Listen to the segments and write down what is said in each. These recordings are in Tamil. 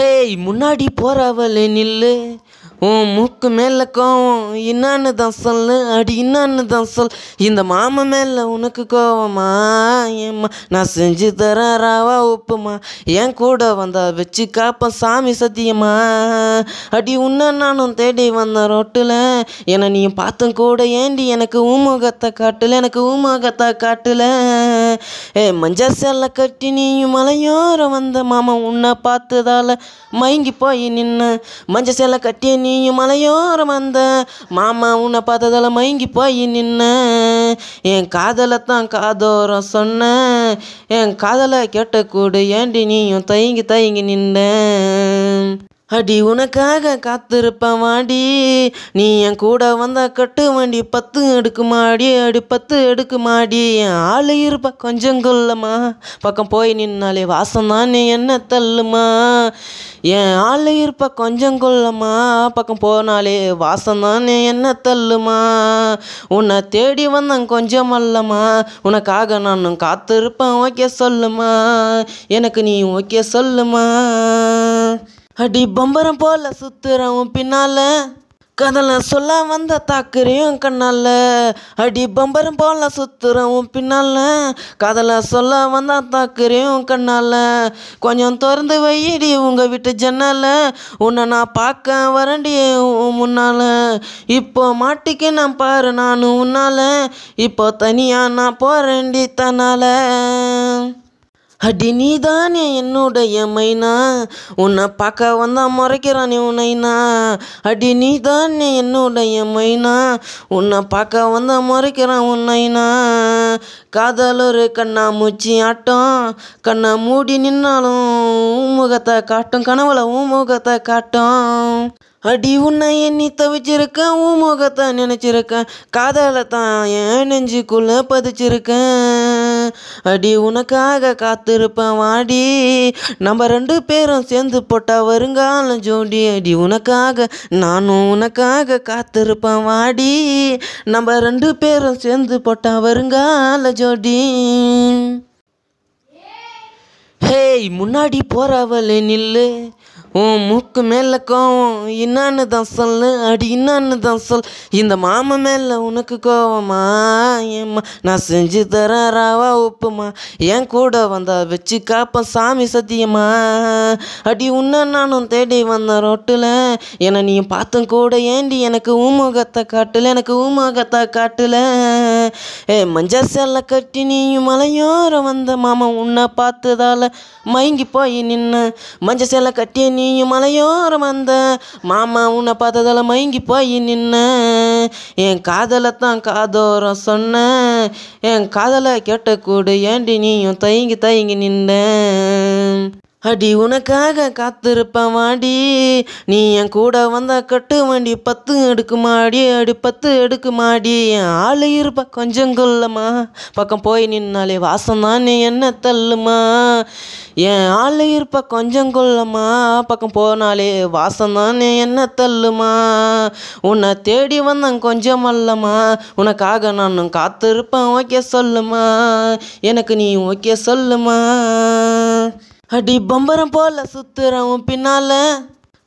ஹேய் முன்னாடி போகிறவளே நில்லு. உன் மூக்கு மேலே கோவம். என்னான்னு தான் சொல்லு. அடி என்னான்னு தான் சொல். இந்த மாமா மேலே உனக்கு கோவமா? ஏம்மா நான் செஞ்சு தரேன் ராவா உப்புமா. என் கூட வந்தா வச்சு காப்பேன் சாமி சத்தியமா? அடி உன்ன நானும் தேடி வந்தேன் ரொட்டில். என்னை நீ பார்த்தும் கூட ஏண்டி எனக்கு ஊமுகத்தை காட்டல எனக்கு ஊமுகத்தை காட்டல? ஏ மஞ்சள் சேலை கட்டி நீயும் மலையோரம் வந்த மாமா உன்னை பார்த்ததால மயங்கி போய் நின்ன. மஞ்சள் சேலை கட்டி நீயும் மலையோரம் வந்த மாமா உன்னை பார்த்ததால மயங்கி போய் நின்ன. என் காதலை தான் காதோரம் சொன்ன. என் காதலை கேட்டக்கூடு ஏண்டி நீயும் தயங்கி தயங்கி நின்ன. அடி உனக்காக காத்திருப்பேன் வாடி நீ என் கூட வந்தா கட்டு வண்டி பத்து எடுக்குமாடி அடி பத்து எடுக்குமாடி. என் ஆளு இருப்பா கொஞ்சம் கொல்லமா பக்கம் போய் நின்னாலே வாசம் தான் நீ என்ன தள்ளுமா. என் ஆளு இருப்பா கொஞ்சம் கொல்லமா பக்கம் போனாலே வாசம் தான் நீ என்ன தள்ளுமா. உன்னை தேடி வந்தேன் கொஞ்சம் அல்லமா உனக்காக நானும் காத்திருப்பேன் ஓகே சொல்லுமா. எனக்கு நீ ஓகே சொல்லுமா. அடி பம்பரம் போல சுத்துறவும் பின்னால. கதலை சொல்ல வந்த தாக்குறையும் கண்ணால. அடி பம்பரம் போல சுத்துறவும் பின்னால. கதலை சொல்ல வந்த தாக்குறையும் கண்ணால. கொஞ்சம் திறந்து வையடி உங்க வீட்டு ஜன்னால. உன்னை நான் பார்க்க வரண்டி உன் முன்னால. இப்போ மாட்டிக்கு நான் பாரு நானும் உன்னால. இப்போ தனியா நான் போறேன்டி தன்னால. அடி நீதானே என்னுடைய மைனா? உன்னை பார்க்க வந்தா முறைக்கிறானே உன்னைனா அடி நீதானே என்னுடைய மைனா? உன்னை பார்க்க வந்தா முறைக்கிறான் உன்னைனா காதல் ஒரு கண்ணா மூச்சி ஆட்டம். கண்ணை மூடி நின்னாலும் முகத்தை காட்டும். கனவுல முகத்தை காட்டும். அடி உன்னை எண்ணி தவிச்சிருக்கேன். உன் முகத்தை நினைச்சிருக்கேன். காதலை தான் என் நெஞ்சுக்குள்ள பதிச்சிருக்கேன். அடி உனக்காக காத்திருப்பேன் வாடி. நம்ம ரெண்டு பேரும் சேர்ந்து போட்டால் வருங்காலம் ஜோடி. அடி உனக்காக நானும் உனக்காக காத்திருப்பேன் வாடி. நம்ம ரெண்டு பேரும் சேர்ந்து போட்டால் வருங்கால ஜோடி. ஏய் முன்னாடி போறவளே நில்லு. உன் மூக்கு மேலே கோவம். என்னான்னு தான் சொல்லு. அடி என்னான்னு தான் சொல். இந்த மாமா மேலே உனக்கு கோவமா? ஏம்மா நான் செஞ்சு தரேன் ராவா உப்புமா. என் கூட வந்தா வச்சு காப்பேன் சாமி சத்தியமா? அடி உன்ன நானும் தேடி வந்தேன் ரொட்டில். என்னை நீ பார்த்தும் கூட ஏண்டி எனக்கு ஊமுகத்தை காட்டல எனக்கு ஊமுகத்தை காட்டல. மஞ்ச மஞ்சள் சேலை கட்டி நீயும் மலையோரம் வந்த மாமா உன்னை பார்த்ததால மயங்கி போய் நின்ன. மஞ்சள் சேலை கட்டி நீயும் மலையோரம் வந்த மாமா உன்னை பார்த்ததால மயங்கி போய் நின்ன. என் காதலை தான் காதோரம் சொன்னேன் என் காதலை கேட்ட கூட ஏண்டி நீயும் தயங்கி தயங்கி நின்ன. அடி உனக்காக காத்திருப்பேன் வாடி நீ என் கூட வந்தா கட்டு வண்டி பத்து எடுக்குமாடி அடி பத்து எடுக்குமாடி. என் ஆள் இருப்பா கொஞ்சம் கொல்லமா. பக்கம் போய் நின்னாலே வாசம் நீ என்ன தள்ளுமா. என் ஆள் இருப்பா கொஞ்சம் கொல்லமா. பக்கம் போனாலே வாசம் தான் நீ என்ன தள்ளுமா. உன்னை தேடி வந்தேன் கொஞ்சம் அல்லம்மா உனக்காக நானும் காத்திருப்பேன் ஓகே சொல்லுமா. எனக்கு நீ ஓகே சொல்லுமா. அடி பம்பரம் போல சுத்துறவும் பின்னால.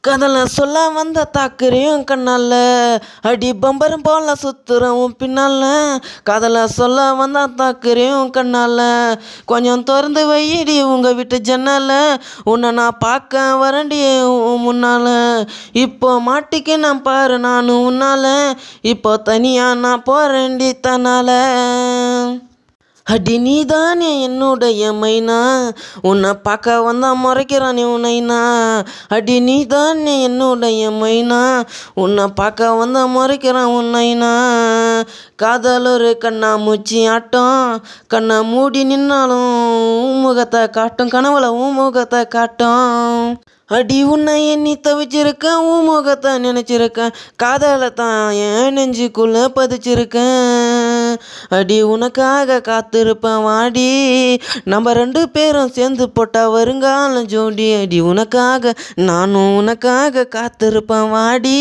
கதலை சொல்ல வந்த தாக்குறையும் கண்ணால. அடி பம்பரம் போல சுத்துறவும் பின்னால. கதலை சொல்ல வந்த தாக்குறையும் கண்ணால. கொஞ்சம் திறந்து வையடி உங்க வீட்டு ஜன்னால. உன்னை நான் பார்க்க வரண்டி முன்னால. இப்போ மாட்டிக்கு நான் பாரு நானும் உன்னால. இப்போ தனியா நான் போறேன்டி தன்னால. அடி நீதானே என்னுடைய மைனா? உன்னை பார்க்க வந்தா முறைக்கிறானே உன்னைனா அடி நீதானே என்னுடைய மைனா? உன்னை பார்க்க வந்தா முறைக்கிறான் உன்னைனா காதல் ஒரு கண்ணா மூச்சி ஆட்டம். கண்ணை மூடி நின்னாலும் உன் முகத்தை காட்டும். கனவுல உன் முகத்தை காட்டும். அடி உன்னை எண்ணி தவிச்சிருக்கேன். உன் முகத்தை நினச்சிருக்கேன். காதலை தான் என் நெஞ்சுக்குள்ளே பதிச்சிருக்கேன். அடி உனக்காக காத்திருப்பேன் வாடி நம்ம ரெண்டு பேரும் சேர்ந்து போட்டால் வருங்காலம் ஜோடி அடி உனக்காக நானும் உனக்காக காத்திருப்பேன் வாடி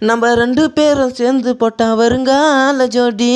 நம்ம ரெண்டு பேரும் சேர்ந்து போட்டால் வருங்கால ஜோடி.